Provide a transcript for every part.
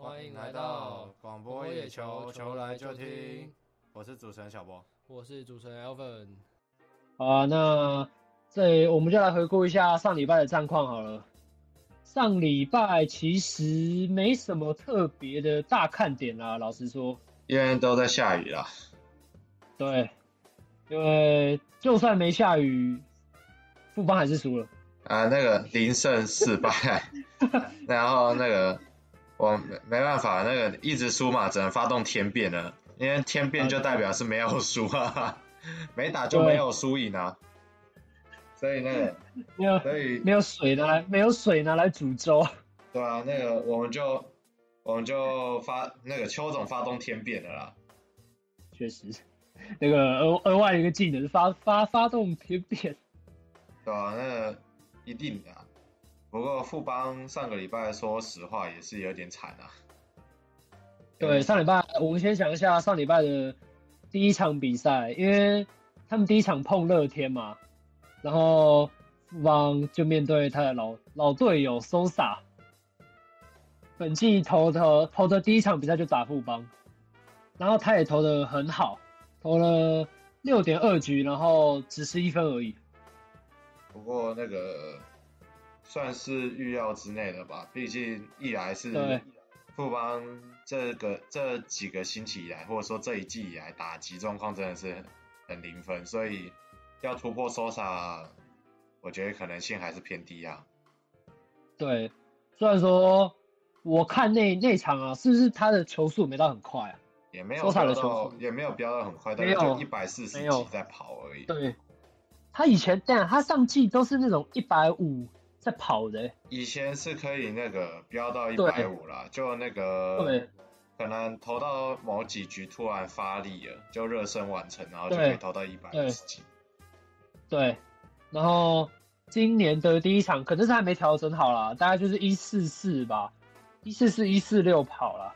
欢迎来到广播野球，球来就听。我是主持人小波，我是主持人 Alvin。好啊，那这我们就来回顾一下上礼拜的战况好了。上礼拜其实没什么特别的大看点啦，老实说，因为都在下雨啦。对，因为就算没下雨，富邦还是输了。啊，那个零胜四败，然后那个。我没没办法，那个一直输嘛，只能发动天变了，因为天变就代表是没有输啊，没打就没有输赢啊，所以那个没有，所以没有水拿来，没有水拿来煮粥。对啊，那个我们就我们就发那个邱总发动天变了啦。确实，那个额额外一个技能是发发发动天变。对啊，那个一定的。不过富邦上个礼拜说实话也是有点惨啊。对，上礼拜我们先讲一下上礼拜的第一场比赛，因为他们第一场碰乐天嘛，然后富邦就面对他的老老队友 Sosa，本季投的投的第一场比赛就打富邦，然后他也投的很好，投了六点二局，然后只是一分而已。不过那个。算是预料之内的吧，毕竟一来是富邦这个这几个星期以来，或者说这一季以来打击状况真的是很零分，所以要突破 Sosa，我觉得可能性还是偏低啊。对，虽然说我看那那场啊，是不是他的球速没到很快啊？也没有飙到，也没有飙到很快，但是就一百四十几在跑而已。对，他以前这样，他上季都是那种一百五。在跑的，以前是可以那个飙到一百五啦，就那个可能投到某几局突然发力了，就热身完成，然后就可以投到一百五十几。对，然后今年的第一场可能是还没调整好啦，大概就是一四四吧，一四四一四六跑了，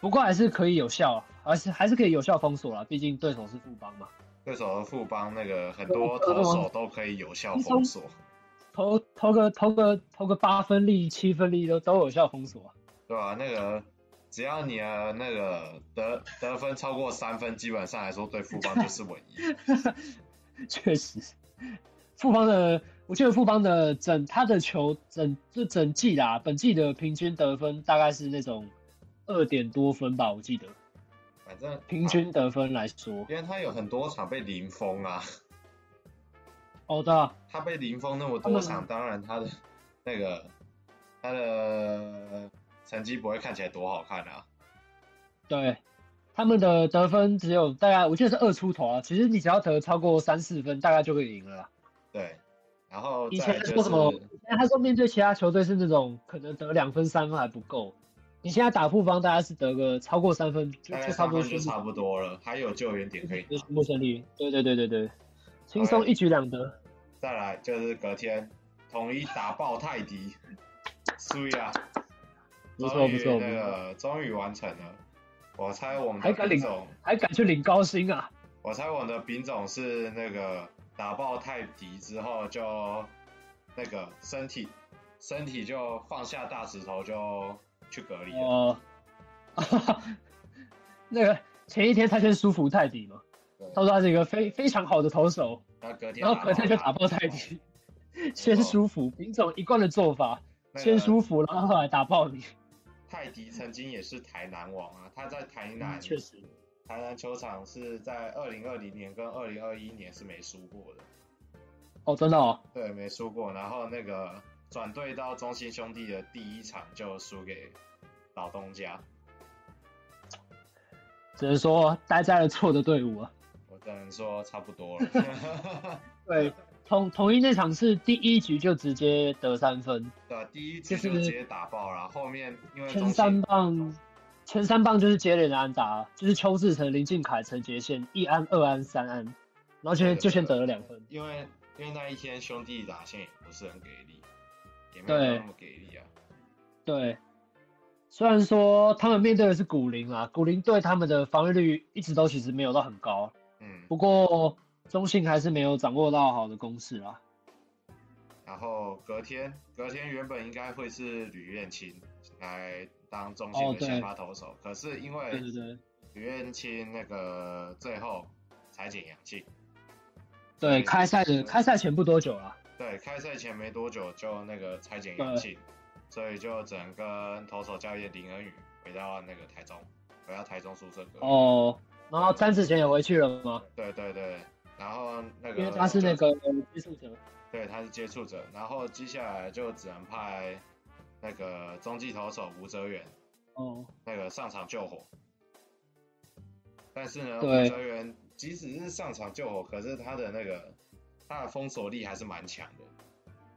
不过还是可以有效，而是还是可以有效封锁啦，毕竟对手是富邦嘛。对手的富邦那个很多投手都可以有效封锁。投投个投个投个八分力七分力都都有效封锁，对吧、啊？那个只要你的那个得得分超过三分，基本上来说对富邦就是稳赢。确实，富邦的我记得富邦的整他的球整就整季啦，本季的平均得分大概是那种二点多分吧，我记得。反正平均得分来说，因为他有很多场被零封啊。哦，对啊，他被零封那么多场，当然他的那个他的成绩不会看起来多好看啊。对，他们的得分只有大概我记得是二出头啊。其实你只要得超过三四分，大概就可以赢了啦。对，然后、就是、以前说什么？以前他说面对其他球队是那种可能得两分三分还不够，你现在打富邦，大概是得个超过三分就就差不多就差不多了，还有救援点可以。就是目胜利，对对对对对，轻松一举两得。再来就是隔天统一打爆泰迪，输呀！不错不错，那个终于完成了。我猜我们的丙总还敢去领高薪啊！我猜我们的丙总是那个打爆泰迪之后就那个身体身体就放下大石头就去隔离了。哦，那个前一天他先舒服泰迪嘛，他说他是一个非非常好的投手。然后隔天，然后隔天就打爆泰迪，先舒服，丙总一贯的做法，先舒服，然后后来打爆你。泰迪曾经也是台南王啊，他在台南，确实，台南球场是在二零二零年跟二零二一年是没输过的。哦，真的哦？对，没输过。然后那个转队到中信兄弟的第一场就输给老东家，只能说待在了错的队伍啊。只能说差不多了。对，统统一那场是第一局就直接得三分。对、啊，第一局就直接打爆了。后面因为前三棒，前三棒就是接连的安打，就是邱志成、林俊凯、陈杰宪一安、二安、三安，然后就就先得了两分。因为因为那一天兄弟打线也不是很给力，也没有那么给力啊。对，虽然说他们面对的是古林啊，古林对他们的防御率一直都其实没有到很高。嗯，不过中信还是没有掌握到好的攻势啊。然后隔天，隔天原本应该会是吕彦青来当中信的先发投手，可是因为吕彦青那个最后采检阳性，对，开赛的开赛前不多久啊，对，开赛前没多久就那个采检阳性，所以就只能跟投手教练林恩宇回到那个台中，回到台中宿舍。哦，然后詹子贤也回去了吗？对对对，然后那个因为他是那个接触者，对，他是接触者，然后接下来就只能派。那个中继投手吴哲远，哦，那个上场救火，但是呢，吴哲源即使是上场救火，可是他的那个他的封锁力还是蛮强的。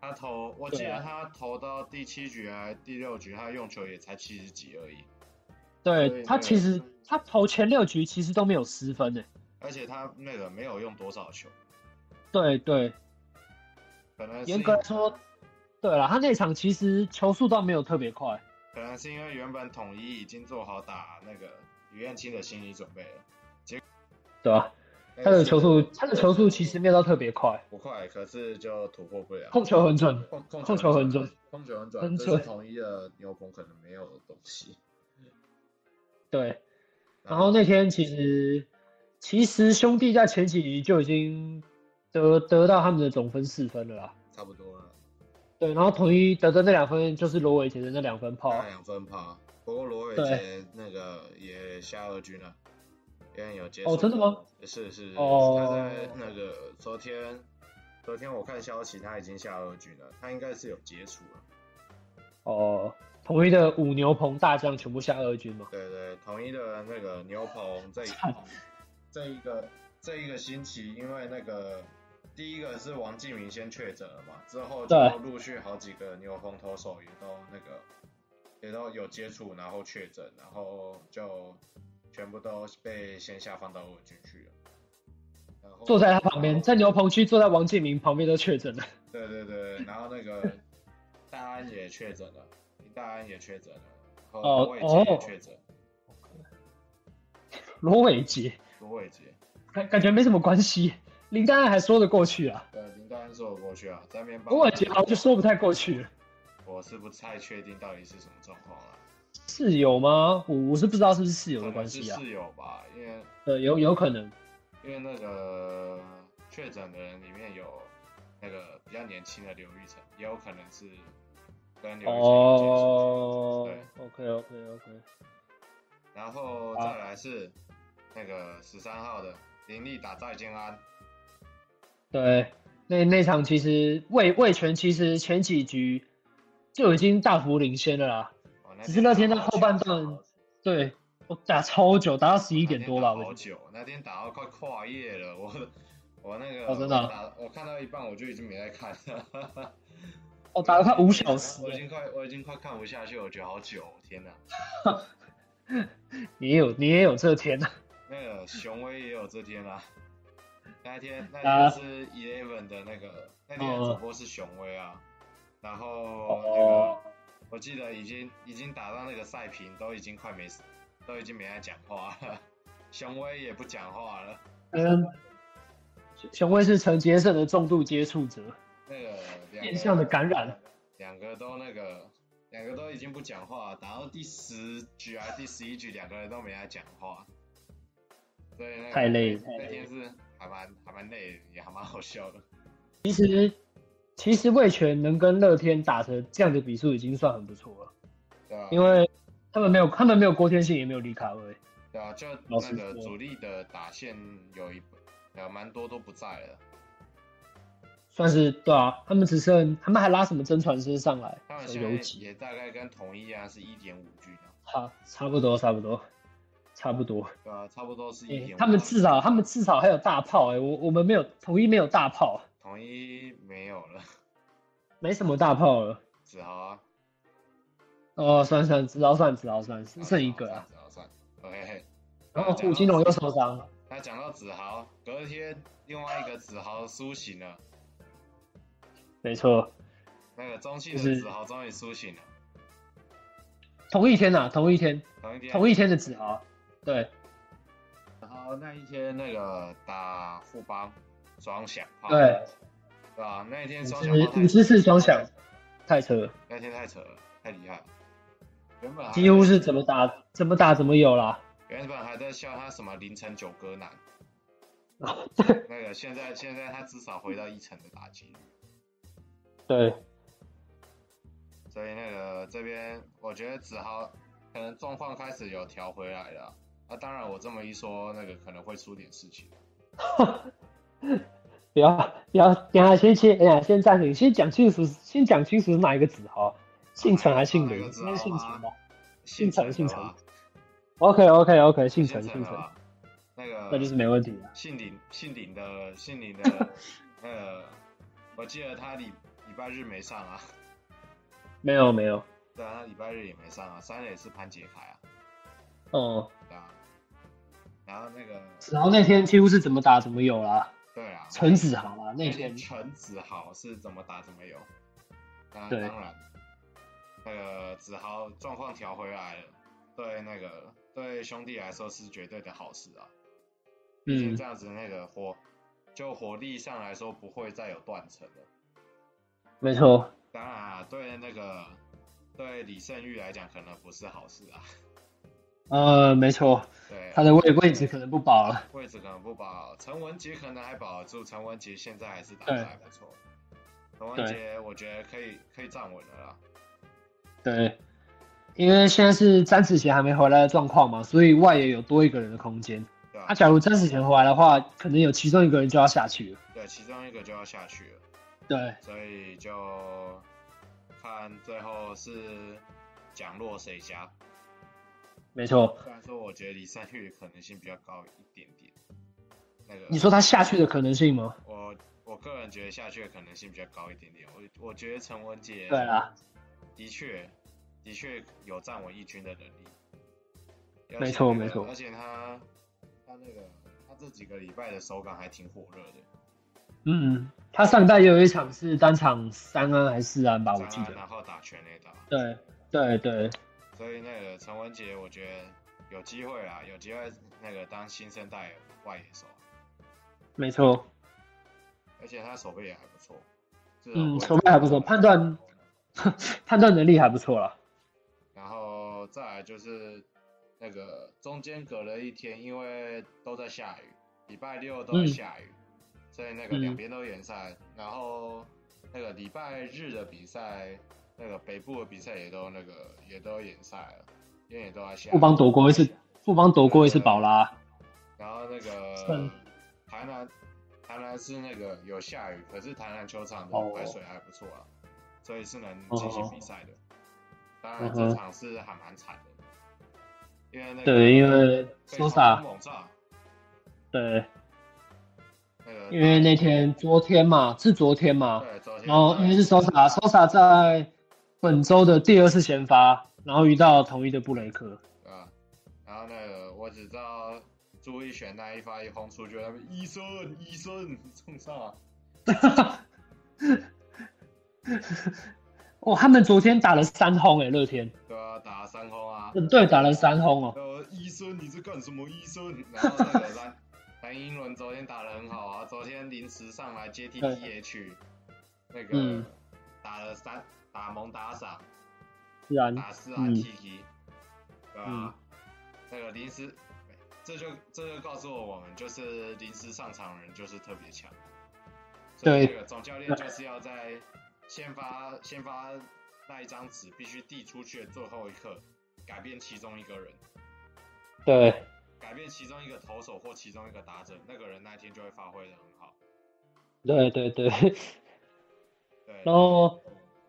他投，我记得他投到第七局还是第六局，他用球也才七十几而已。对，他其实他投前六局其实都没有失分呢，而且他那个没有用多少球。对对，可能严格来说。对了，他那场其实球速倒没有特别快，可能是因为原本统一已经做好打那个于彦青的心理准备了，结果对啊，他的球速，他的球速其实没有到特别快，不快，可是就突破不了，控球很准，控球很准，控球很准，很准，统一的牛棚可能没有的东西。对，然后那天其实其实兄弟在前几局就已经得得到他们的总分四分了啦，差不多了。对，然后统一得的那两分就是罗伟杰的那两分炮，那两分炮。不过罗伟杰那个也下二军了，因为有接触。哦，真的吗？是是是。哦。他在那个昨天，昨天我看消息，他已经下二军了，他应该是有接触了。哦，统一的五牛棚大将全部下二军嘛？对对，统一的那个牛棚这一这一个这一个星期，因为那个。第一个是王敬明先确诊了嘛，之后就陆续好几个牛棚投手也都那个也都有接触，然后确诊，然后就全部都被先下放到二军去了。然后坐在他旁边，在牛棚区坐在王敬明旁边都确诊了。对对对，然后那个大安也确诊了，林大安也确诊了，然后罗伟杰也确诊。罗伟杰，罗伟杰，感感觉没什么关系。林丹还说得过去啊？对，林丹说得过去啊，在面罗伟杰好像就说不太过去。我是不太确定到底是什么状况啊？室友吗？我我是不知道是不是室友的关系啊？室友吧，因为呃有有可能，因为那个确诊的人里面有那个比较年轻的刘玉成，也有可能是跟刘对，OK OK OK。然后再来是那个十三号的林立打再见安。对，那那场其实魏魏权其实前几局就已经大幅领先了啦，只是那天在后半段，对我打超久，打到十一点多吧。好久，那天打到快跨夜了，我我那个哦真的、啊，我打我看到一半我就已经没在看了。我打了快五小时，我已经快我已经快看不下去，我觉得好久，天哪！你也有你也有这天呐、啊？那个雄威也有这天啊。那天那天是 Eleven 的那个，啊、那天的主播是雄威啊，然后那个我记得已经已经打到那个赛评都已经快没，都已经没在讲话了，雄威也不讲话了。嗯，雄威是陈杰胜的重度接触者，那个变相的感染，两个都那个两个都已经不讲话，打到第十局还是第十一局，两个人都没来讲话，对、那个，太累了，那天是。还蛮还蛮累，也还蛮好笑的。其实其实魏全能跟乐天打成这样的比数已经算很不错了。对啊，因为他们没有他们没有郭天信，也没有李卡威。对啊，就那个主力的打线有一有蛮多都不在了。算是对啊，他们只剩他们还拉什么真传师上来？当然现在也大概跟统一啊是一点五 G 的。差差不多差不多。差不多，对啊，差不多是一点、欸。他们至少，他们至少还有大炮哎、欸，我我们没有，统一没有大炮，统一没有了，没什么大炮了。子豪啊，哦，算算，子豪算，子豪算，只剩一个啊。子豪算，OK。然后胡金龙又受伤了。他讲到子豪，隔天另外一个子豪苏醒了。没错。那个中信的子豪终于苏醒了。同一天呐、啊，同一天，同一天，同一天的子豪。对，然后那一天那个打富邦双响炮，对，对吧？那一天双响炮，五十四双响，太扯了，那天太扯了，太厉害了。原本几乎是怎么打怎么打怎么有啦。原本还在笑他什么凌晨九哥男，那个现在现在他至少回到一成的打击率。对。所以那个这边我觉得子豪可能状况开始有调回来了。那、啊、当然我这么一说，那个可能会出点事情。不要不要，等下先先哎呀，先暂停，先讲清楚，先讲清楚是哪一个子豪，姓陈还是姓林？应该姓陈吧？姓陈姓陈。OK OK OK，姓陈姓陈。那个那就是没问题了。姓林姓林的姓林的，那个我记得他礼礼拜日没上啊。没有没有。对啊，他礼拜日也没上啊。三垒是潘杰凯啊。哦。对啊。然后那个。然后那天几乎是怎么打怎么有啦。对啊，陈子豪啊，那天陈子豪是怎么打怎么有，那当然，那个子豪状况调回来了，对那个对兄弟来说是绝对的好事啊，毕竟这样子那个火、嗯、就火力上来说不会再有断层了，没错，当然啊，对那个对李胜玉来讲可能不是好事啊。呃，没错，对，他的位位置可能不保了，位置可能不保。陈文杰可能还保得住，陈文杰现在还是打得还不错。陈文杰，我觉得可以可以站稳了啦。对，因为现在是詹子贤还没回来的状况嘛，所以外野有多一个人的空间。对啊，假如詹子贤回来的话，可能有其中一个人就要下去了。对，其中一个就要下去了。对，所以就看最后是蒋洛谁家。没错，虽然说我觉得李善玉的可能性比较高一点点，那个你说他下去的可能性吗？我我个人觉得下去的可能性比较高一点点。我我觉得陈文杰对啊，的确的确有站稳一军的能力。没错没错，而且他他那个他这几个礼拜的手感还挺火热的。嗯，他上代也有一场是单场三安还是四安吧，我记得。然后打全垒打。对对对。所以那个陈文杰，我觉得有机会啊，有机会那个当新生代外野手。没错，而且他手背也还不错。嗯，手背还不错，判断 判断能力还不错啦。然后再来就是那个中间隔了一天，因为都在下雨，礼拜六都在下雨，嗯、所以那个两边都延赛。嗯、然后那个礼拜日的比赛。那个北部的比赛也都那个也都延赛了，因为也都在下。富邦夺过一次，富邦夺过一次宝拉。然后那个台南，台南是那个有下雨，可是台南球场的排水还不错啊，所以是能进行比赛的。当然这场是还蛮惨的，因为那个对，因为说啥？对。那个因为那天昨天嘛，是昨天嘛，对，昨天。然后因为是 Sosa，Sosa 在。本周的第二次先发，然后遇到同一的布雷克。啊，然后那个我只知道朱一璇那一发一轰出去，他们医生医生冲上。哈哈，哦，他们昨天打了三轰诶，乐天。对啊，打了三轰啊。嗯，对，打了三轰哦。呃，医生你在干什么？医生。然后那个英伦昨天打的很好啊，昨天临时上来接替 DH，那个、嗯、打了三。打蒙打赏，打四啊 T T，对吧？嗯、那个临时，这就这就告诉我我们，就是临时上场的人就是特别强。对，这个总教练就是要在先发先发那一张纸必须递出去的最后一刻，改变其中一个人。对，改变其中一个投手或其中一个打者，那个人那天就会发挥的很好。对对对。对，然后。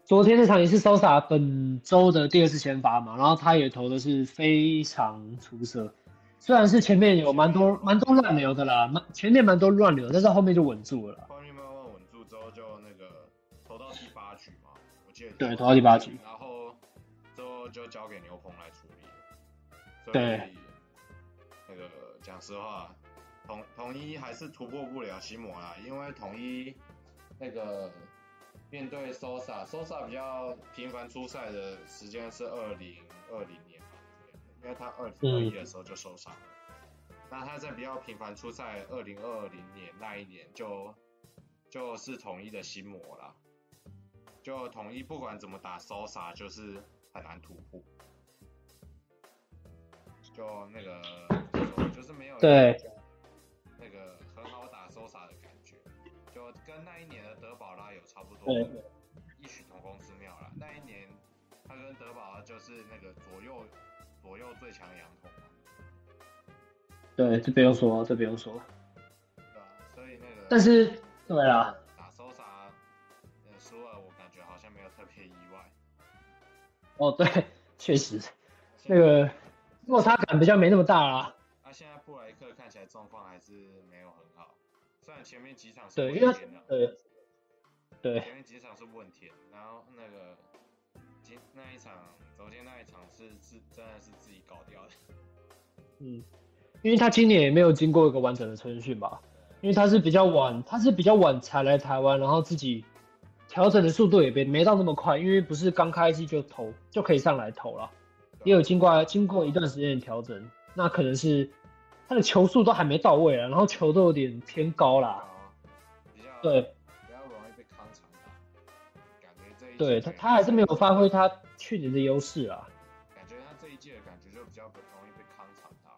昨天那场也是 Sosa 本周的第二次先发嘛，然后他也投的是非常出色，虽然是前面有蛮多蛮多乱流的啦，蛮前面蛮多乱流，但是后面就稳住了。后面慢慢稳住之后，就那个投到第八局嘛，我记得。对，投到第八局。然后之后就交给牛棚来处理了。对。讲实话，统统一还是突破不了心魔啦，因为统一那个。面对 Sosa，Sosa 比较频繁出赛的时间是二零二零年嘛，因为他二零二一的时候就受伤了。那他在比较频繁出赛二零二零年那一年就就是统一的心魔了，就统一不管怎么打 Sosa 就是很难突破。就那个就是没有对那个很好打 Sosa 的感觉，就跟那一年的德保拉有差不多对异曲同工之妙了。那一年他跟德保拉就是那个左右左右最强洋统嘛。对，这不用说，这不用说。对啊，所以那个但是对啊。哦，对，确实，那个落差感比较没那么大啦。布莱克看起来状况还是没有很好，虽然前面几场是对，因为对对，前面几场是问题，然后那个今那一场昨天那一场是是真的是自己搞掉的。嗯，因为他今年也没有经过一个完整的春训吧，因为他是比较晚，他是比较晚才来台湾，然后自己。调整的速度也没没到那么快，因为不是刚开机就投就可以上来投了，也有经过经过一段时间的调整，那可能是他的球速都还没到位啊，然后球都有点偏高啦，对，比较容易被康场打，感觉这一对他他还是没有发挥他去年的优势啊，感觉他这一届的感觉就比较不容易被康场打，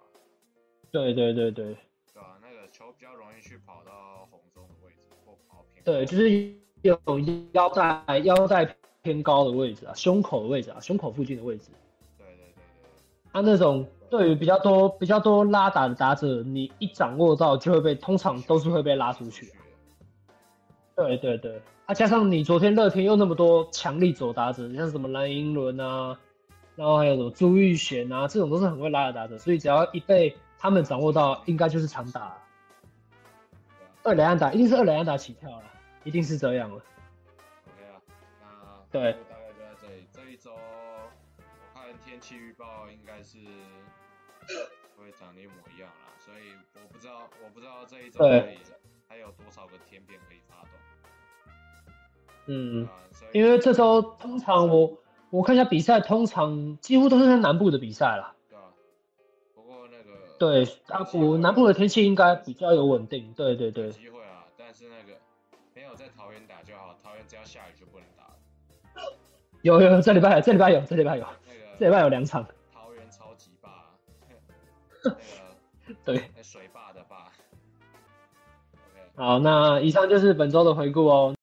对对对对，对啊，那个球比较容易去跑到红中的位置或跑偏，对，就是。有腰带腰带偏高的位置啊，胸口的位置啊，胸口附近的位置。对对对对。他那种对于比较多比较多拉打的打者，你一掌握到就会被，通常都是会被拉出去。对对对。啊，加上你昨天乐天又那么多强力左打者，像什么蓝银伦啊，然后还有什么朱玉贤啊，这种都是很会拉的打者，所以只要一被他们掌握到，应该就是长打。二垒安打一定是二垒安打起跳了。一定是这样了。OK 啊，那对，大概就在这里。这一周我看天气预报应该是会长得一模一样啦，所以我不知道，我不知道这一周还有多少个天变可以发动。嗯，因为这周通常我我看一下比赛，通常几乎都是在南部的比赛啦。对啊。不过那个对阿古南部的天气应该比较有稳定。对对对。机会啊，但是那个没有在桃园打就好，桃园只要下雨就不能打了。有有这礼拜这礼拜有这礼拜有，那个这礼拜有两场。那 个对，水坝的坝。好，那以上就是本周的回顾哦。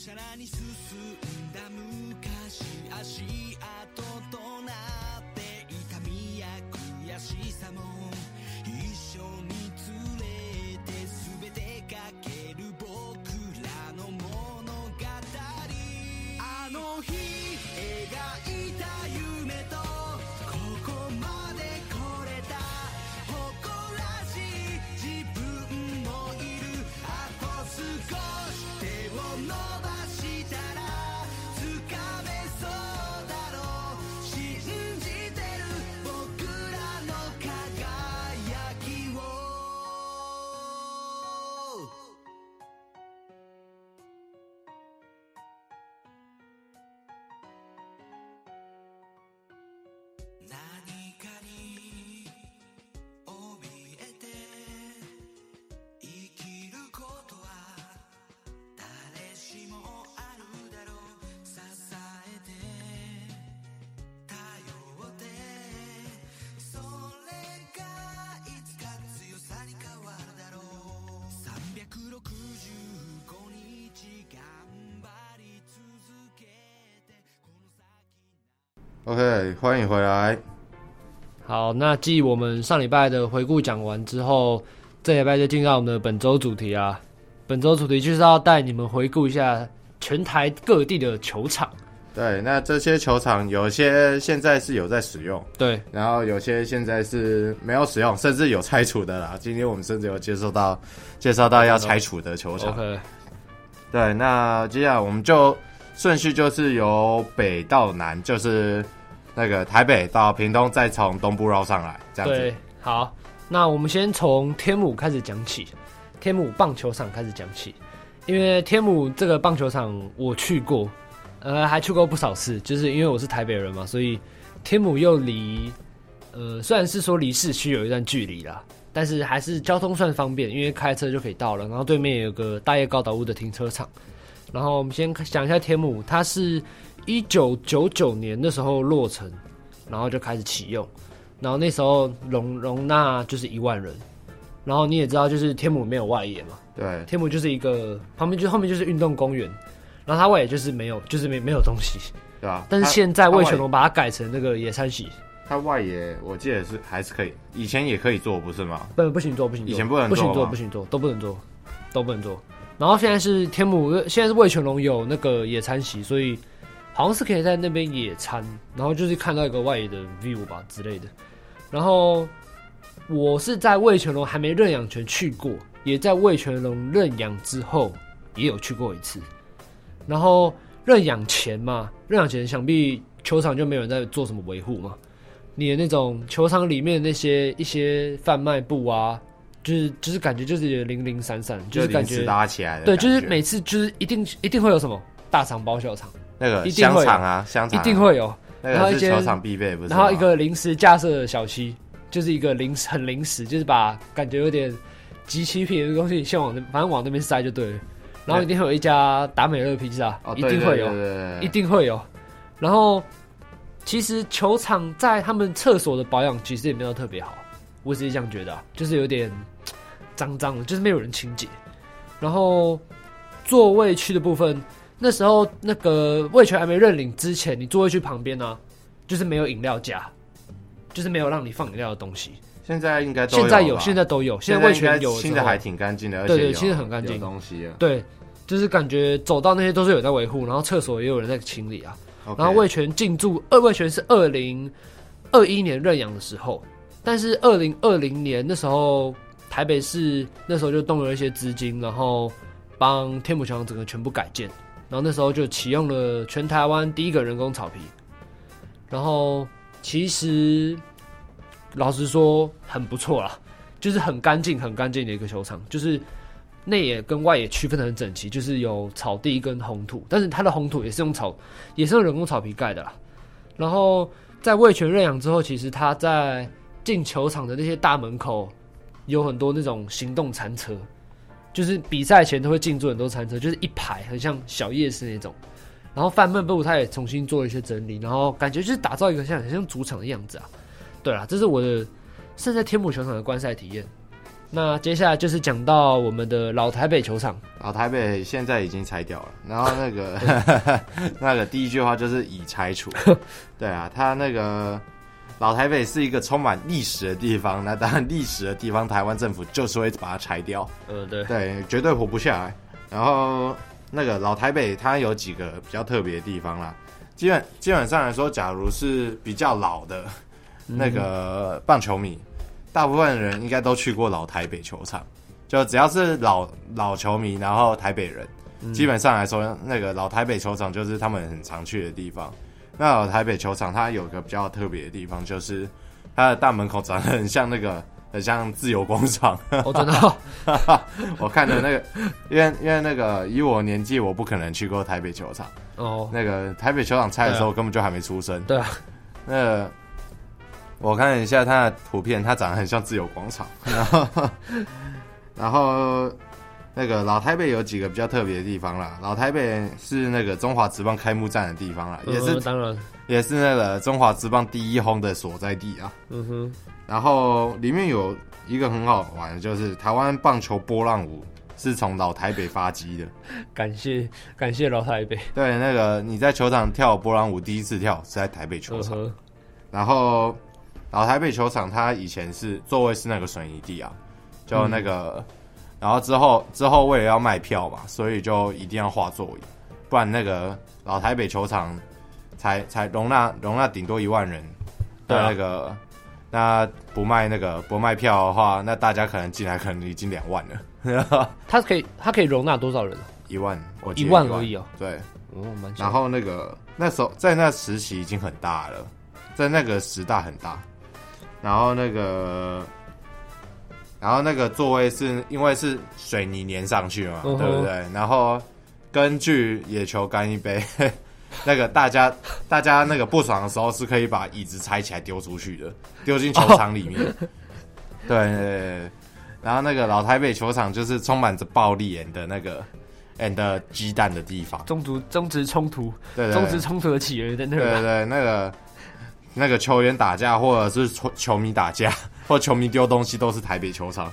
しゃらに進んだ昔足跡 OK，欢迎回来。好，那继我们上礼拜的回顾讲完之后，这礼拜就进到我们的本周主题啊。本周主题就是要带你们回顾一下全台各地的球场。对，那这些球场有些现在是有在使用，对，然后有些现在是没有使用，甚至有拆除的啦。今天我们甚至有接受到介绍到要拆除的球场。OK，对，那接下来我们就。顺序就是由北到南，就是那个台北到屏东，再从东部绕上来，这样子。对，好，那我们先从天母开始讲起，天母棒球场开始讲起，因为天母这个棒球场我去过，呃，还去过不少次，就是因为我是台北人嘛，所以天母又离，呃，虽然是说离市区有一段距离啦。但是还是交通算方便，因为开车就可以到了。然后对面有个大叶高岛屋的停车场。然后我们先讲一下天母，它是一九九九年的时候落成，然后就开始启用。然后那时候容容纳就是一万人。然后你也知道，就是天母没有外野嘛。对。天母就是一个旁边，就后面就是运动公园。然后它外野就是没有，就是没没有东西。对啊。但是现在魏全龙把它改成那个野餐席。它外野我记得是还是可以，以前也可以做，不是吗？不，不行做，不行做。以前不能做，不行做，不行做，都不能做，都不能做。然后现在是天母，现在是味全龙有那个野餐席，所以好像是可以在那边野餐，然后就是看到一个外野的 view 吧之类的。然后我是在味全龙还没认养前去过，也在味全龙认养之后也有去过一次。然后认养前嘛，认养前想必球场就没有人在做什么维护嘛。你的那种球场里面的那些一些贩卖部啊，就是就是感觉就是零零散散，就是感觉搭起来的。对，就是每次就是一定一定会有什么大肠包小肠，那个香肠啊，香肠、啊、一定会有。然后一些球场必备，不是？然后一个临时架设的小七，就是一个临时很临时，就是把感觉有点即期品的东西先往那反正往那边塞就对了。然后一定会有一家达美乐披萨，一定会有，一定会有。然后。其实球场在他们厕所的保养其实也没有特别好，我只是这样觉得啊，就是有点脏脏的，就是没有人清洁。然后座位区的部分，那时候那个味全还没认领之前，你座位区旁边呢、啊，就是没有饮料架，就是没有让你放饮料的东西。现在应该都有，现在有，现在都有，现在味全有，现在还挺干净的，而且对对，其实很干净东西啊。对，就是感觉走到那些都是有在维护，然后厕所也有人在清理啊。然后味全进驻，二味全是二零二一年认养的时候，但是二零二零年那时候台北市那时候就动了一些资金，然后帮天母球场整个全部改建，然后那时候就启用了全台湾第一个人工草皮，然后其实老实说很不错啦，就是很干净很干净的一个球场，就是。内野跟外野区分得很整齐，就是有草地跟红土，但是它的红土也是用草，也是用人工草皮盖的啦。然后在味全认养之后，其实它在进球场的那些大门口有很多那种行动餐车，就是比赛前都会进驻很多餐车，就是一排很像小夜市那种。然后贩卖部他也重新做了一些整理，然后感觉就是打造一个像很像主场的样子啊。对啦，这是我的现在天母球场的观赛体验。那接下来就是讲到我们的老台北球场。老台北现在已经拆掉了，然后那个 那个第一句话就是已拆除。对啊，他那个老台北是一个充满历史的地方，那当然历史的地方，台湾政府就是会把它拆掉。呃，对，对，绝对活不下来。然后那个老台北它有几个比较特别的地方啦，基本基本上来说，假如是比较老的那个棒球迷。嗯大部分人应该都去过老台北球场，就只要是老老球迷，然后台北人，嗯、基本上来说，那个老台北球场就是他们很常去的地方。那老台北球场它有个比较特别的地方，就是它的大门口长得很像那个，很像自由广场。我知道，我看的那个，因为因为那个以我年纪，我不可能去过台北球场。哦，那个台北球场拆的时候，根本就还没出生。对啊，那个。我看一下它的图片，它长得很像自由广场。然后，然后那个老台北有几个比较特别的地方啦。老台北是那个中华职棒开幕战的地方啦，也是当然也是那个中华职棒第一轰的所在地啊。嗯哼。然后里面有一个很好玩的，就是台湾棒球波浪舞是从老台北发迹的。感谢感谢老台北。对，那个你在球场跳波浪舞，第一次跳是在台北球场。然后。老台北球场，它以前是座位是那个水泥地啊，就那个，嗯、然后之后之后为了要卖票嘛，所以就一定要画座椅，不然那个老台北球场才才容纳容纳顶多一万人的那个，啊、那不卖那个不卖票的话，那大家可能进来可能已经两万了。它可以它可以容纳多少人？一万，我一万而已哦。对，哦，蛮。然后那个那时候在那时期已经很大了，在那个时代很大。然后那个，然后那个座位是因为是水泥粘上去嘛，哦、对不对？然后根据野球干一杯，那个大家大家那个不爽的时候是可以把椅子拆起来丢出去的，丢进球场里面。哦、对，对，对，对。然后那个老台北球场就是充满着暴力 and 的那个 and 鸡蛋的地方，中途中职冲突，对，对，中职冲突的起源在那。对对对，那个那个球员打架，或者是球球迷打架，或球迷丢东西，都是台北球场。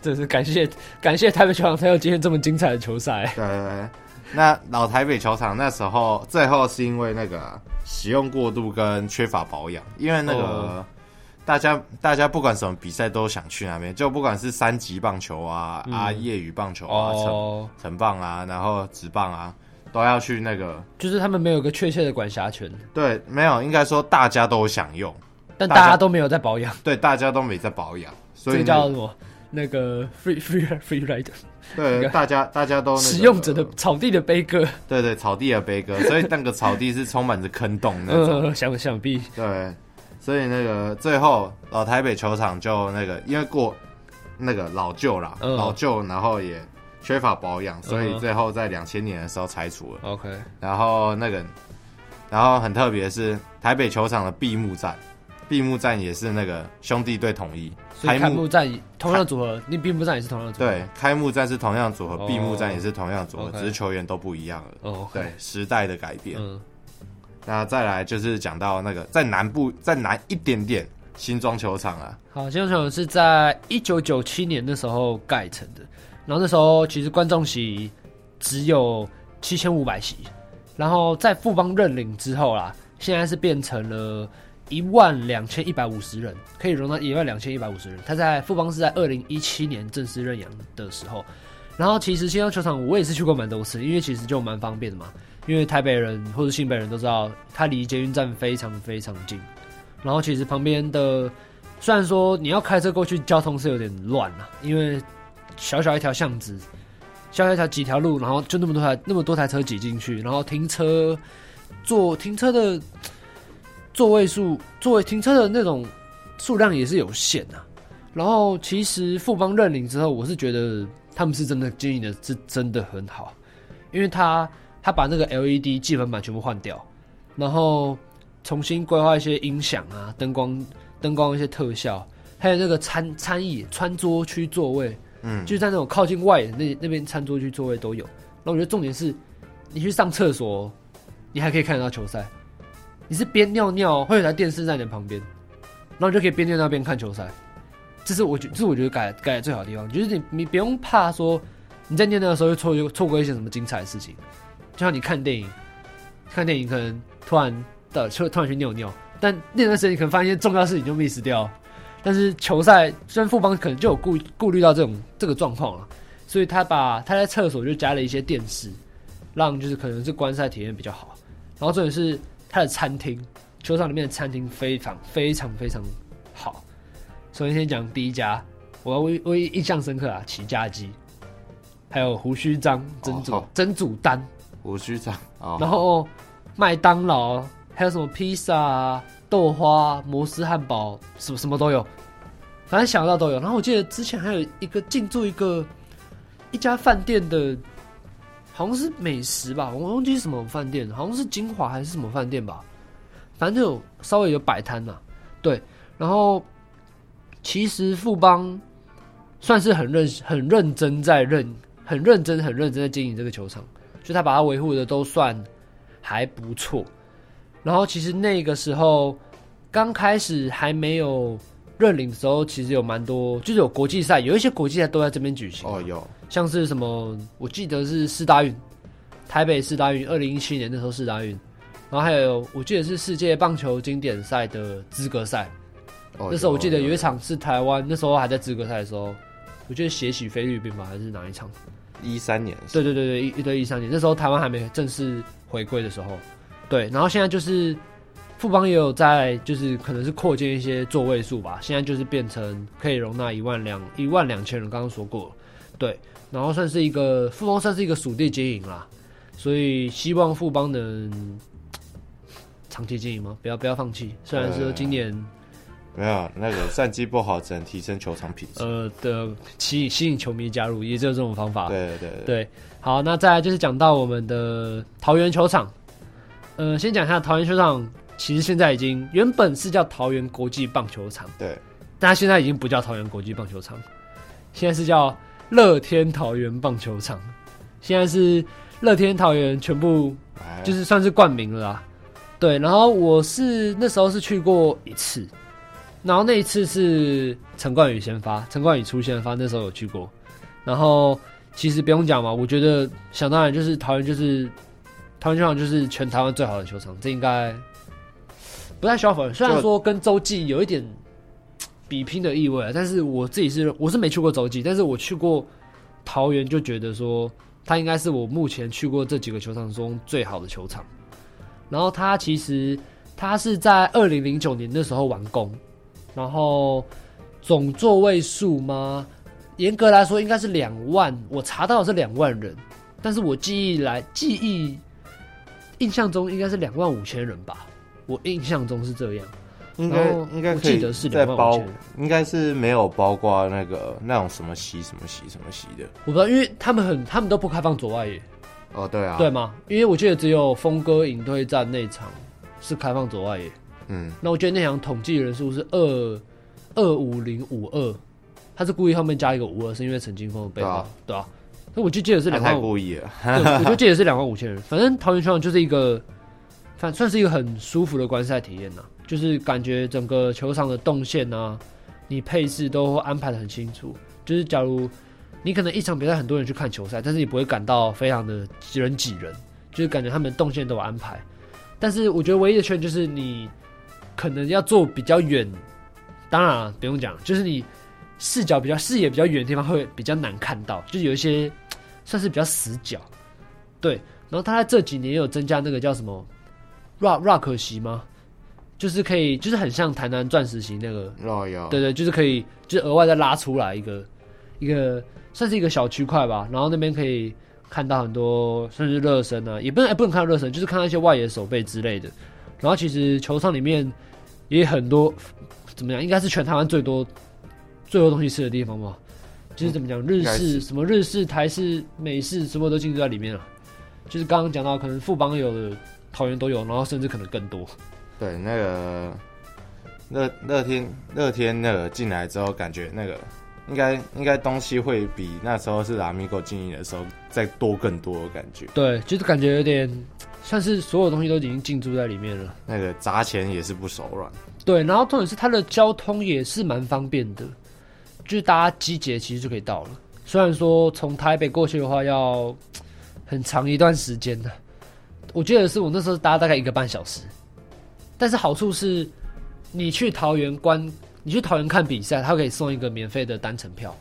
真是感谢 感谢台北球场才有今天这么精彩的球赛。对对对，那老台北球场那时候最后是因为那个使用过度跟缺乏保养，因为那个。哦大家，大家不管什么比赛都想去那边，就不管是三级棒球啊、嗯、啊业余棒球啊、成成、哦、棒啊，然后职棒啊，都要去那个。就是他们没有个确切的管辖权。对，没有，应该说大家都想用，但大家都没有在保养。对，大家都没在保养，所以、叫什么？那个 free free free rider。对，大家大家都、那个、使用者的草地的悲歌。对对，草地的悲歌，所以那个草地是充满着坑洞那种。呃、想想必对。所以那个最后老台北球场就那个因为过那个老旧啦，嗯、老旧，然后也缺乏保养，所以最后在两千年的时候拆除了。OK，然后那个，然后很特别的是台北球场的闭幕战，闭幕战也是那个兄弟队统一，所以开幕战同样组合，你闭幕战也是同样组合。对，开幕战是同样组合，闭幕战也是同样组合，只是球员都不一样了。哦，对，时代的改变。嗯。那再来就是讲到那个在南部再南一点点新庄球场啊。好，新庄球场是在一九九七年的时候盖成的，然后那时候其实观众席只有七千五百席，然后在富邦认领之后啦，现在是变成了一万两千一百五十人，可以容纳一万两千一百五十人。他在富邦是在二零一七年正式认养的时候，然后其实新庄球场我也是去过蛮多次，因为其实就蛮方便的嘛。因为台北人或者新北人都知道，它离捷运站非常非常近。然后其实旁边的，虽然说你要开车过去，交通是有点乱啊，因为小小一条巷子，小小一条几条路，然后就那么多台那么多台车挤进去，然后停车坐停车的座位数，座位停车的那种数量也是有限啊。然后其实富邦认领之后，我是觉得他们是真的经营的是真的很好，因为他。他把那个 LED 基本版全部换掉，然后重新规划一些音响啊、灯光、灯光一些特效，还有那个餐餐椅、餐桌区座位，嗯，就是在那种靠近外那那边餐桌区座位都有。然后我觉得重点是，你去上厕所，你还可以看得到球赛。你是边尿尿，会有台电视在你的旁边，然后你就可以边尿尿边看球赛。这是我觉，这是我觉得改改的最好的地方，就是你你不用怕说你在尿尿的时候又错又错过一些什么精彩的事情。就像你看电影，看电影可能突然的突突然去尿尿，但那段时间你可能发现一些重要事情就 miss 掉。但是球赛虽然富邦可能就有顾顾虑到这种这个状况了，所以他把他在厕所就加了一些电视，让就是可能是观赛体验比较好。然后重点是他的餐厅，球场里面的餐厅非常非常非常好。首先先讲第一家，我要我我印象深刻啊，齐家鸡，还有胡须张曾祖曾祖丹。胡须张，然后麦当劳，还有什么披萨、豆花、摩斯汉堡，什么什么都有，反正想到都有。然后我记得之前还有一个进驻一个一家饭店的，好像是美食吧，我忘记是什么饭店，好像是金华还是什么饭店吧，反正就有稍微有摆摊呐。对，然后其实富邦算是很认很认真在认很认真很认真在经营这个球场。就他把它维护的都算还不错，然后其实那个时候刚开始还没有认领的时候，其实有蛮多，就是有国际赛，有一些国际赛都在这边举行。哦，有，像是什么，我记得是四大运，台北四大运，二零一七年那时候四大运，然后还有我记得是世界棒球经典赛的资格赛。哦，那时候我记得有一场是台湾，那时候还在资格赛的时候，我记得血洗菲律宾吧，还是哪一场？一三年，对对对对，一对一三年，那时候台湾还没正式回归的时候，对，然后现在就是富邦也有在，就是可能是扩建一些座位数吧，现在就是变成可以容纳一万两一万两千人，刚刚说过了，对，然后算是一个富邦算是一个属地经营啦，所以希望富邦能长期经营吗？不要不要放弃。虽然说今年没有那个战绩不好，只能提升球场品质。呃的吸引吸引球迷加入，也只有这种方法。对，对，对。好，那再来就是讲到我们的桃园球场。呃，先讲一下桃园球场，其实现在已经原本是叫桃园国际棒球场，对，但它现在已经不叫桃园国际棒球场，现在是叫乐天桃园棒球场。现在是乐天桃园全部就是算是冠名了啦。对，然后我是那时候是去过一次，然后那一次是陈冠宇先发，陈冠宇出先发，那时候有去过。然后其实不用讲嘛，我觉得想当然就是桃园就是。桃园球场就是全台湾最好的球场，这应该不太需要否认。虽然说跟洲际有一点比拼的意味，但是我自己是我是没去过洲际，但是我去过桃园，就觉得说它应该是我目前去过这几个球场中最好的球场。然后它其实它是在二零零九年的时候完工，然后总座位数吗？严格来说应该是两万，我查到是两万人，但是我记忆来记忆。印象中应该是两万五千人吧，我印象中是这样，应该应该记得是两万五千人，应该是没有包括那个那种什么席什么席什么席的，我不知道，因为他们很他们都不开放左外野，哦对啊，对吗？因为我记得只有峰哥引退战那场是开放左外野，嗯，那我觉得那场统计人数是二二五零五二，他是故意后面加一个五二，是因为陈金峰的背号，对啊。那我就记得是两万，太故意了。对，我就记得 是两万五千人。反正桃园球场就是一个，反算是一个很舒服的观赛体验呐。就是感觉整个球场的动线啊，你配置都安排的很清楚。就是假如你可能一场比赛很多人去看球赛，但是你不会感到非常的挤人挤人，就是感觉他们动线都有安排。但是我觉得唯一的缺点就是你可能要坐比较远，当然啊，不用讲，就是你视角比较视野比较远的地方会比较难看到，就是有一些。算是比较死角，对。然后他在这几年也有增加那个叫什么 rock rock 席吗？就是可以，就是很像台南钻石型那个。哦，对对，就是可以，就是额外再拉出来一个一个，算是一个小区块吧。然后那边可以看到很多，甚至热身啊，也不能，也不能看到热身，就是看到一些外野守备之类的。然后其实球场里面也很多，怎么样？应该是全台湾最多最多东西吃的地方吧。就是怎么讲，日式什么日式、台式、美式，什么都进入在里面了。就是刚刚讲到，可能富邦有的，桃园都有，然后甚至可能更多。对，那个乐乐天乐天那个进来之后，感觉那个应该应该东西会比那时候是拉米狗经营的时候再多更多的感觉。对，就是感觉有点像是所有东西都已经进驻在里面了。那个砸钱也是不手软。对，然后重点是它的交通也是蛮方便的。就是大家集结其实就可以到了，虽然说从台北过去的话要很长一段时间的，我记得是我那时候搭大概一个半小时，但是好处是，你去桃园观，你去桃园看比赛，他可以送一个免费的单程票，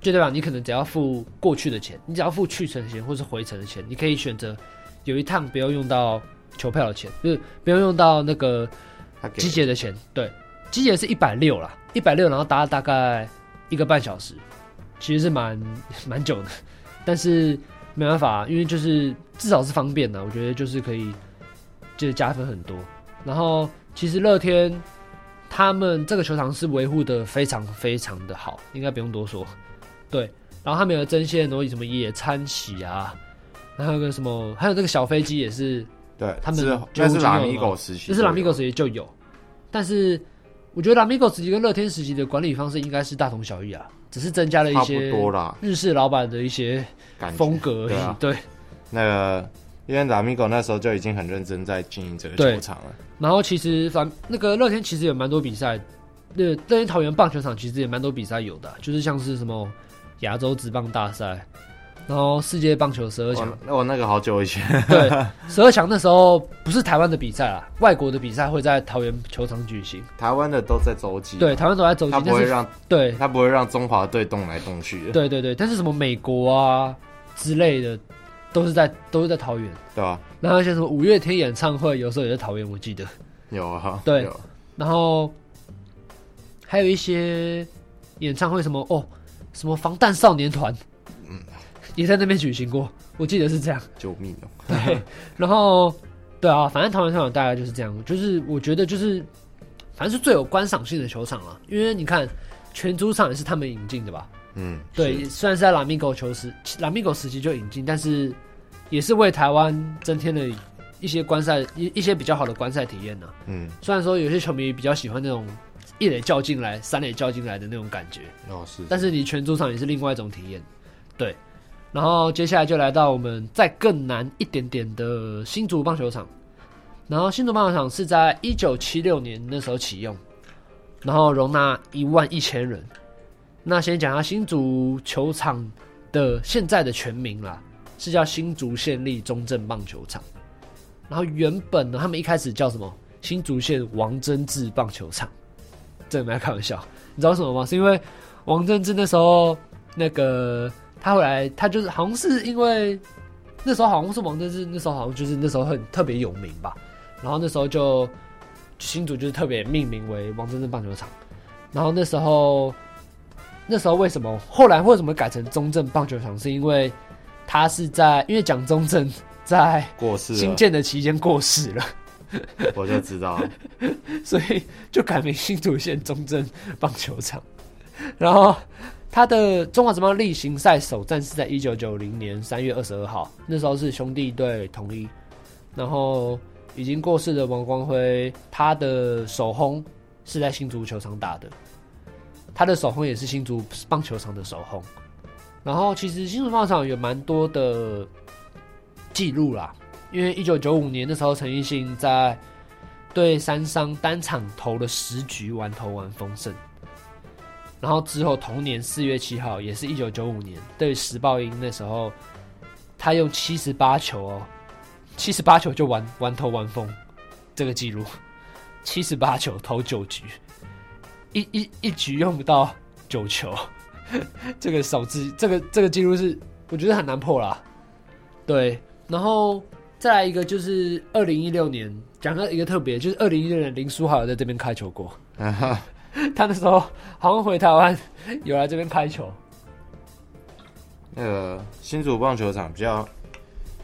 就代表你可能只要付过去的钱，你只要付去程钱或是回程的钱，你可以选择有一趟不用用到球票的钱，就是不用用到那个集结的钱，对，集结是一百六啦，一百六，然后搭大概。一个半小时，其实是蛮 蛮久的，但是没办法，因为就是至少是方便的，我觉得就是可以，就是加分很多。然后其实乐天他们这个球场是维护的非常非常的好，应该不用多说。对，然后他们有针线，然后什么野餐席啊，然后有个什么，还有这个小飞机也是，对，他们就是拉米狗时期，就是拉米狗时期就有，但是。我觉得拉米狗时期跟乐天时期的管理方式应该是大同小异啊，只是增加了一些日式老板的一些风格而已。对，啊、对，那个因为拉米狗那时候就已经很认真在经营这个球场了。然后其实反那个乐天其实有蛮多比赛，那乐天桃园棒球场其实也蛮多比赛有的，就是像是什么亚洲职棒大赛。然后世界棒球十二强，那我那个好久以前。对，十二强那时候不是台湾的比赛啦，外国的比赛会在桃园球场举行。台湾的都在洲际。对，台湾都在洲际。他不会让，对，他不会让中华队动来动去的。对对对，但是什么美国啊之类的，都是在都是在桃园，对啊。然后像什么五月天演唱会，有时候也在桃园，我记得。有啊。对。然后还有一些演唱会，什么哦，什么防弹少年团。也在那边举行过，我记得是这样。救命哦！对，然后对啊，反正桃园球场大概就是这样，就是我觉得就是反正是最有观赏性的球场了，因为你看全主场也是他们引进的吧？嗯，对，虽然是在拉米狗球时，拉米狗时期就引进，但是也是为台湾增添了一些观赛一一些比较好的观赛体验呢。嗯，虽然说有些球迷比较喜欢那种一垒叫进来、三垒叫进来的那种感觉，哦是，但是你全主场也是另外一种体验。对，然后接下来就来到我们再更难一点点的新竹棒球场，然后新竹棒球场是在一九七六年那时候启用，然后容纳一万一千人。那先讲下新竹球场的现在的全名啦，是叫新竹县立中正棒球场。然后原本呢，他们一开始叫什么？新竹县王贞治棒球场。这没开玩笑，你知道什么吗？是因为王贞治那时候那个他后来他就是好像是因为那时候好像是王贞治那时候好像就是那时候很特别有名吧。然后那时候就新竹就是特别命名为王贞治棒球场。然后那时候。那时候为什么后来为什么改成中正棒球场？是因为他是在因为蒋中正在过世新建的期间过世了，我就知道，所以就改名新竹县中正棒球场。然后他的中华职棒例行赛首战是在一九九零年三月二十二号，那时候是兄弟队统一，然后已经过世的王光辉，他的首轰是在新竹球场打的。他的首轰也是新竹棒球场的首轰，然后其实新竹棒球场有蛮多的记录啦，因为一九九五年的时候，陈奕迅在对三商单场投了十局完投完封胜，然后之后同年四月七号，也是一九九五年对时报鹰那时候，他用七十八球哦，七十八球就完完投完封这个记录，七十八球投九局。一一一局用不到九球，这个手字，这个这个记录是我觉得很难破啦。对，然后再来一个就是二零一六年，讲个一个特别，就是二零一六年林书豪在这边开球过，他那时候好像回台湾有来这边拍球。那个新竹棒球场比较。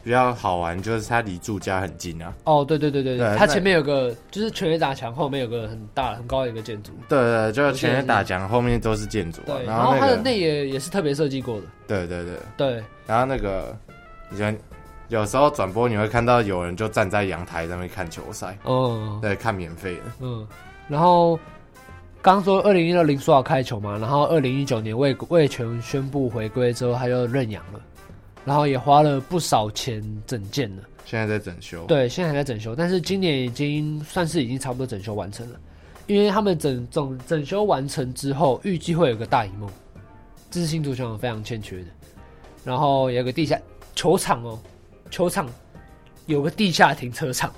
比较好玩，就是它离住家很近啊。哦，对对对对对，它前面有个，就是全垒打墙后面有个很大很高的一个建筑。对，对对，就是全垒打墙后面都是建筑，啊。对，然后，它的内野也是特别设计过的。对对对对。然后那个，以前有时候转播你会看到有人就站在阳台上面看球赛。哦。对，看免费的。嗯。然后刚说二零一六林书豪开球嘛，然后二零一九年魏魏全宣布回归之后，他就认养了。然后也花了不少钱整建了，现在在整修。对，现在还在整修，但是今年已经算是已经差不多整修完成了，因为他们整整整修完成之后，预计会有个大荧幕，这是新足球场非常欠缺的。然后有个地下球场哦，球场有个地下停车场，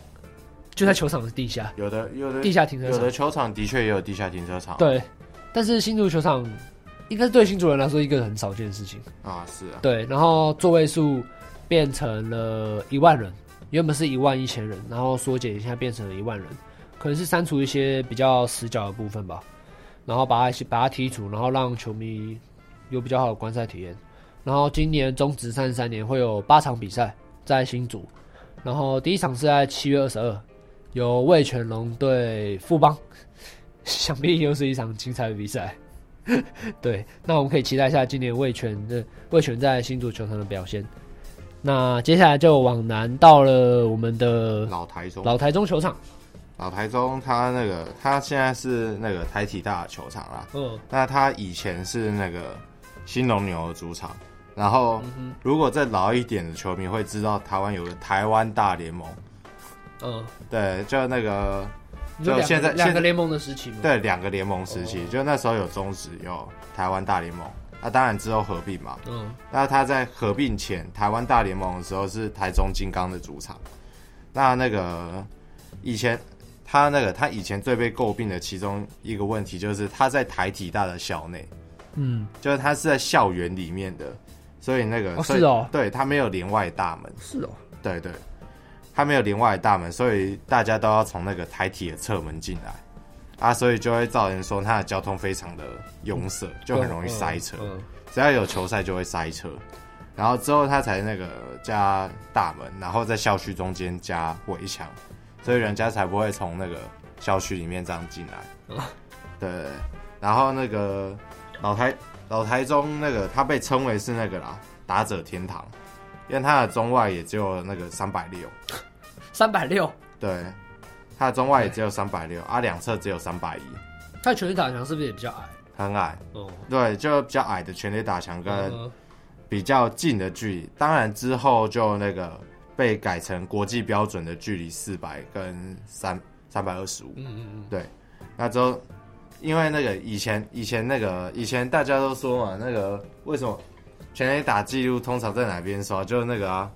就在球场的地下。有的有的地下停车场，有的球场的确也有地下停车场。对，但是新竹球场。应该是对新竹人来说一个很少见的事情啊，是啊，对，然后座位数变成了一万人，原本是一万一千人，然后缩减一下变成了一万人，可能是删除一些比较死角的部分吧，然后把它把它剔除，然后让球迷有比较好的观赛体验。然后今年中职三十三年会有八场比赛在新竹，然后第一场是在七月二十二，由魏全龙对富邦，想必又是一场精彩的比赛。对，那我们可以期待一下今年魏全的魏全在新竹球场的表现。那接下来就往南到了我们的老台中老台中球场。老台中，他那个他现在是那个台体大球场啦。嗯，那他以前是那个新农牛的主场。然后，如果再老一点的球迷会知道，台湾有个台湾大联盟。嗯，对，就那个。就现在两个联盟的时期嘛？对，两个联盟时期，就那时候有中职，有台湾大联盟。那、啊、当然之后合并嘛。嗯。那他在合并前，台湾大联盟的时候是台中金刚的主场。那那个以前他那个他以前最被诟病的其中一个问题，就是他在台体大的校内。嗯。就是他是在校园里面的，所以那个哦是哦，对他没有连外大门。是哦。对对。他没有连外的大门，所以大家都要从那个台体的侧门进来啊，所以就会造成说它的交通非常的拥塞，就很容易塞车。只要有球赛就会塞车。然后之后它才那个加大门，然后在校区中间加围墙，所以人家才不会从那个校区里面这样进来。对，然后那个老台老台中那个它被称为是那个啦打者天堂，因为他的中外也只有那个三百六，三百六，对，他的中外也只有三百六，啊，两侧只有三百一。他全力打墙是不是也比较矮？很矮，哦，对，就比较矮的全力打墙跟比较近的距离，当然之后就那个被改成国际标准的距离四百跟三三百二十五，嗯嗯嗯，对，那之后因为那个以前以前那个以前大家都说嘛，那个为什么全垒打记录通常在哪边刷？就是那个啊，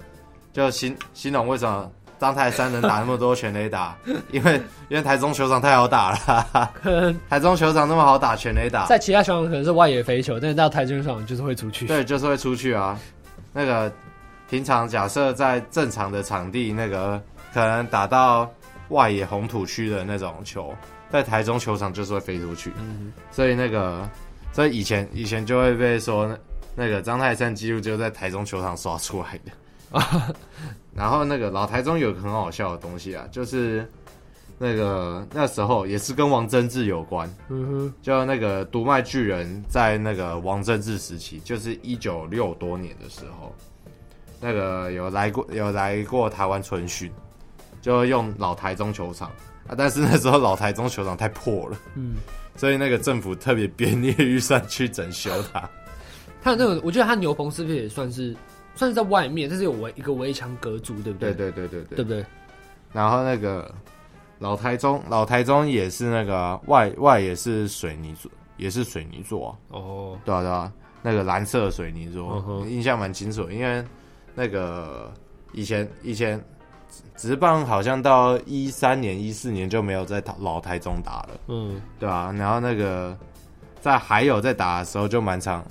就新新龙为什么？张泰山能打那么多全垒打，因为因为台中球场太好打了。可能台中球场那么好打全垒打，在其他球场可能是外野飞球，但是到台中球场就是会出去。对，就是会出去啊。那个平常假设在正常的场地，那个可能打到外野红土区的那种球，在台中球场就是会飞出去。嗯，所以那个，所以以前以前就会被说，那个张泰山几乎就在台中球场刷出来的。然后那个老台中有个很好笑的东西啊，就是那个那时候也是跟王贞治有关，嗯哼，就那个独卖巨人，在那个王贞治时期，就是一九六多年的时候，那个有来过有来过台湾春训，就用老台中球场啊，但是那时候老台中球场太破了，嗯，所以那个政府特别 编列预算去整修它。他那个，我觉得他牛棚是不是也算是？算是在外面，但是有围一个围墙隔住，对不对？对对对对对，对不对？然后那个老台中，老台中也是那个外外也是水泥做，也是水泥做啊。哦，对啊对啊，那个蓝色水泥做，哦、印象蛮清楚。因为那个以前以前直棒好像到一三年一四年就没有在老台中打了，嗯，对啊。然后那个在还有在打的时候就蛮长。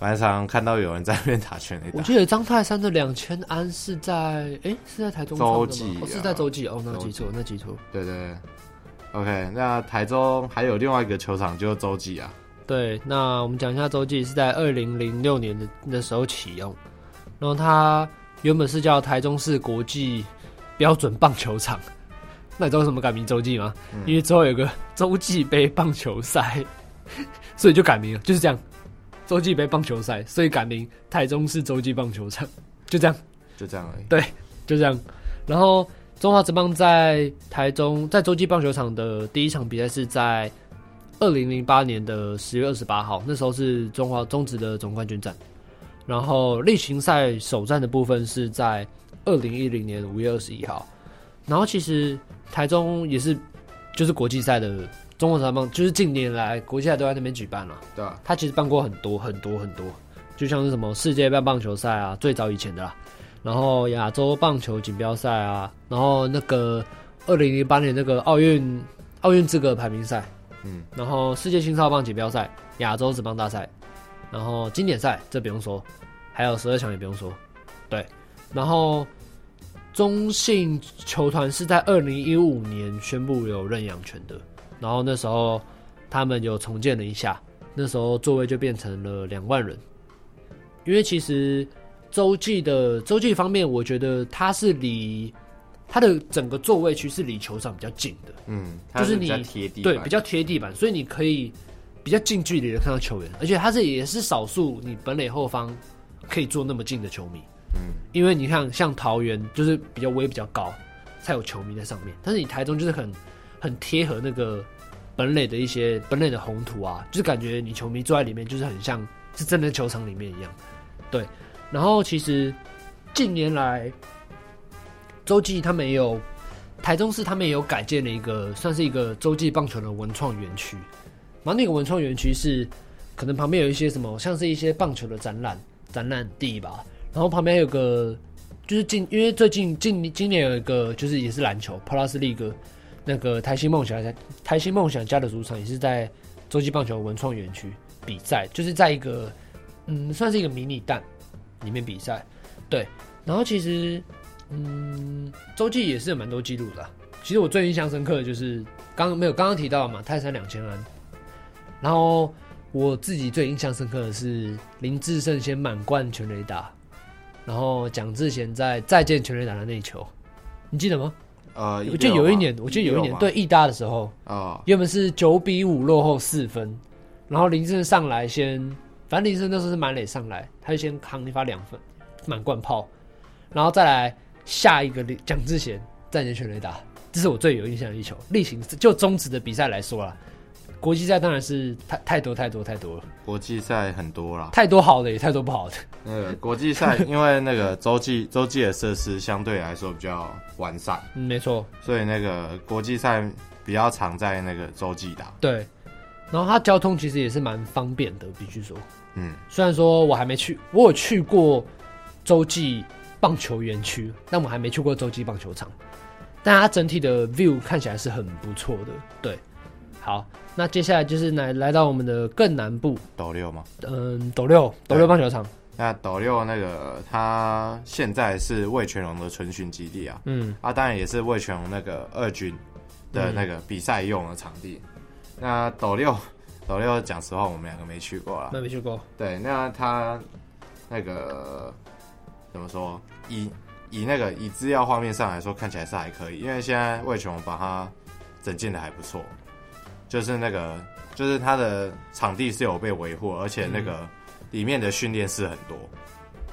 蛮常看到有人在那边打拳击。我记得张泰山的两千安是在，哎、欸，是在台中洲际、啊哦，是在洲际哦，那记错，那记错。对，对对，OK，那台中还有另外一个球场就是洲际啊。对，那我们讲一下洲际是在二零零六年的那时候启用，然后它原本是叫台中市国际标准棒球场。那你知道为什么改名洲际吗？嗯、因为之后有个洲际杯棒球赛，所以就改名了，就是这样。洲际杯棒球赛，所以改名台中市洲际棒球场，就这样，就这样而已。对，就这样。然后中华职棒在台中在洲际棒球场的第一场比赛是在二零零八年的十月二十八号，那时候是中华中职的总冠军战。然后例行赛首战的部分是在二零一零年五月二十一号。然后其实台中也是就是国际赛的。中国职棒就是近年来国际赛都在那边举办了，对啊，他其实办过很多很多很多，就像是什么世界杯棒球赛啊，最早以前的啦，然后亚洲棒球锦标赛啊，然后那个二零零八年那个奥运奥运资格排名赛，嗯，然后世界青少棒锦标赛、亚洲职棒大赛，然后经典赛这不用说，还有十二强也不用说，对，然后中信球团是在二零一五年宣布有认养权的。然后那时候他们有重建了一下，那时候座位就变成了两万人。因为其实洲际的洲际方面，我觉得它是离它的整个座位区是离球场比较近的，嗯，就是你对比较贴地板，所以你可以比较近距离的看到球员，而且它是也是少数你本垒后方可以坐那么近的球迷，嗯，因为你看像桃园就是比较围比较高，才有球迷在上面，但是你台中就是很。很贴合那个本垒的一些本垒的红土啊，就是感觉你球迷坐在里面，就是很像是真的球场里面一样。对，然后其实近年来洲际他们也有台中市，他们也有改建了一个算是一个洲际棒球的文创园区。然后那个文创园区是可能旁边有一些什么，像是一些棒球的展览展览地吧。然后旁边有个就是近，因为最近近今年有一个就是也是篮球 Plus 力哥。那个台新梦想家，台新梦想家的主场也是在洲际棒球文创园区比赛，就是在一个嗯，算是一个迷你蛋里面比赛。对，然后其实嗯，洲际也是有蛮多记录的。其实我最印象深刻的就是刚刚没有刚刚提到嘛，泰山两千安。然后我自己最印象深刻的是林志胜先满贯全垒打，然后蒋智贤在再见全垒打的那一球，你记得吗？呃，我记得有一年，我记得有一年对意大的时候，啊，原本是九比五落后四分，然后林正上来先，反正林正那时候是满垒上来，他就先扛一发两分满贯炮，然后再来下一个蒋志贤再接全垒打，这是我最有印象的一球。例行就中职的比赛来说啦，国际赛当然是太太多太多太多了，国际赛很多啦，太多好的也太多不好的。那个国际赛，因为那个洲际 洲际的设施相对来说比较完善，嗯，没错，所以那个国际赛比较常在那个洲际打。对，然后它交通其实也是蛮方便的，必须说，嗯，虽然说我还没去，我有去过洲际棒球园区，但我还没去过洲际棒球场，但它整体的 view 看起来是很不错的。对，好，那接下来就是来来到我们的更南部，斗六吗？嗯，斗六斗六棒球场。那斗六那个，他现在是魏全龙的春训基地啊，嗯，啊，当然也是魏全龙那个二军的那个比赛用的场地。嗯、那斗六，斗六，讲实话，我们两个没去过啦，没去过。对，那他那个怎么说？以以那个以资料画面上来说，看起来是还可以，因为现在魏全龙把它整建的还不错，就是那个就是它的场地是有被维护，而且那个。嗯里面的训练室很多，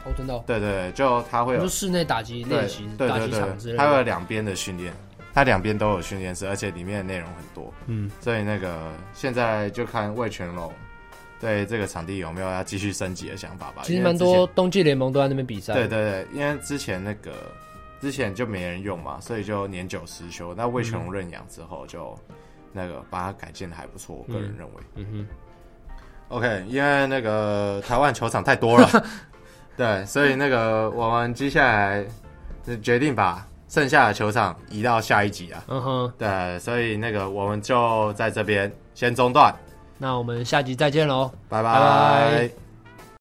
哦，真的、哦，对对对，就它会有就室内打击练习，对对对对，它有两边的训练，它两边都有训练室，而且里面的内容很多，嗯，所以那个现在就看魏全龙对这个场地有没有要继续升级的想法吧。其实蛮多冬季联盟都在那边比赛，对对对，因为之前那个之前就没人用嘛，所以就年久失修。那魏全龙认养之后，就那个把它改建的还不错，我个人认为，嗯，嗯哼。OK，因为那个台湾球场太多了，对，所以那个我们接下来决定把剩下的球场移到下一集啊。嗯哼，对，所以那个我们就在这边先中断，那我们下集再见喽，拜拜。拜拜。